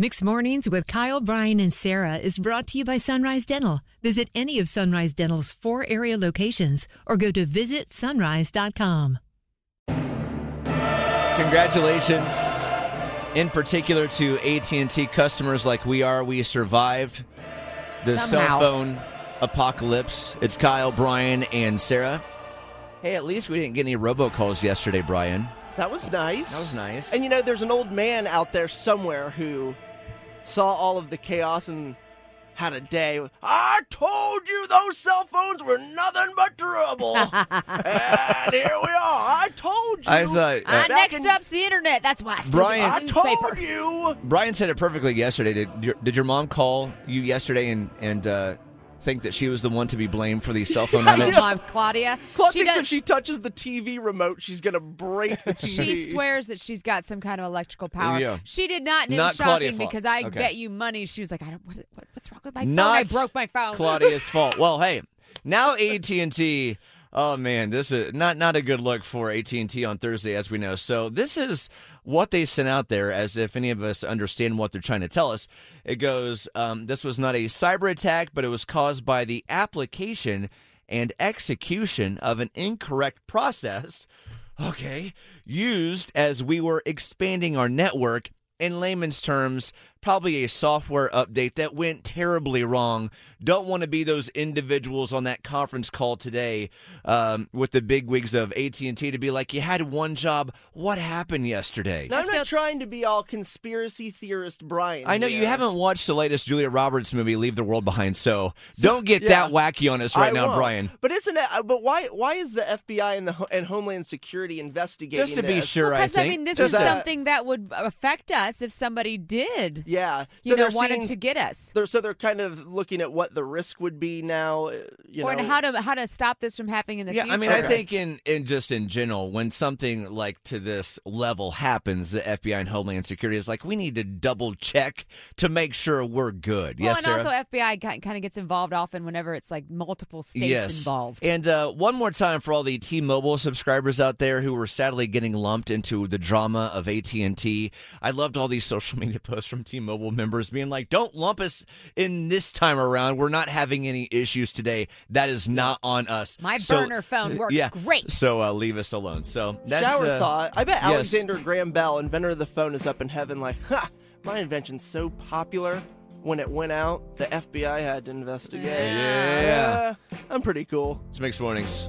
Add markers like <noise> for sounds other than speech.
Mixed Mornings with Kyle, Brian, and Sarah is brought to you by Sunrise Dental. Visit any of Sunrise Dental's four area locations or go to visitsunrise.com. Congratulations, in particular to AT&T customers like we are. We survived the Somehow. cell phone apocalypse. It's Kyle, Brian, and Sarah. Hey, at least we didn't get any robocalls yesterday, Brian. That was nice. That was nice. And you know, there's an old man out there somewhere who saw all of the chaos and had a day. I told you those cell phones were nothing but trouble. <laughs> and here we are. I told you. I thought Uh, uh, next in- up's the internet. That's why I still Brian- I told newspaper. you. Brian said it perfectly yesterday. Did your, did your mom call you yesterday and and uh, think that she was the one to be blamed for the cell phone <laughs> outage? Mom, Claudia. Claude she thinks does- if she touches the TV remote, she's gonna break the <laughs> TV. She swears that she's got some kind of electrical power. Yeah. She did not. And it Not was Claudia shocking fault. because I Okay. bet you money. She was like, I don't. What, what, what's wrong with my Not phone? I broke my phone. Claudia's <laughs> fault. Well, hey, now AT and T. Oh man, this is not not a good look for AT and T on Thursday, as we know. So this is what they sent out there, as if any of us understand what they're trying to tell us. It goes, um, this was not a cyber attack, but it was caused by the application and execution of an incorrect process. Okay, used as we were expanding our network. In layman's terms, probably a software update that went terribly wrong. Don't want to be those individuals on that conference call today um, with the big wigs of AT and T to be like, "You had one job. What happened yesterday?" Now, I'm still- not trying to be all conspiracy theorist, Brian. I know you haven't watched the latest Julia Roberts movie, Leave the World Behind, so don't get yeah. that wacky on us right I now, won't. Brian. But isn't it? uh, But why? Why is the FBI and the and Homeland Security investigating? Just to be this? sure, I Because I, mean, this Does is that- something that would affect us if somebody did. Yeah, You know, they're wanted seeing- to get us. They're, so they're kind of looking at what the risk would be now. uh, You or know, how to how to stop this from happening in the yeah, future. I mean, I think in, in just in general, when something like to this level happens, the FBI and Homeland Security is like, we need to double check to make sure we're good. Well, yes, and Sarah? also FBI kind of gets involved often whenever it's like multiple states yes. involved. And uh, one more time for all the T-Mobile subscribers out there who were sadly getting lumped into the drama of AT&T. I loved all these social media posts from T-Mobile members being like, "Don't lump us in this time around. We're not having any issues today. That is not on us." My So- burner phone works yeah, great. So uh, leave us alone. So that's shower uh, thought. I bet yes. Alexander Graham Bell, inventor of the phone, is up in heaven like, ha! My invention's so popular. When it went out, the FBI had to investigate. Yeah. Uh, I'm pretty cool. It's mixed mornings.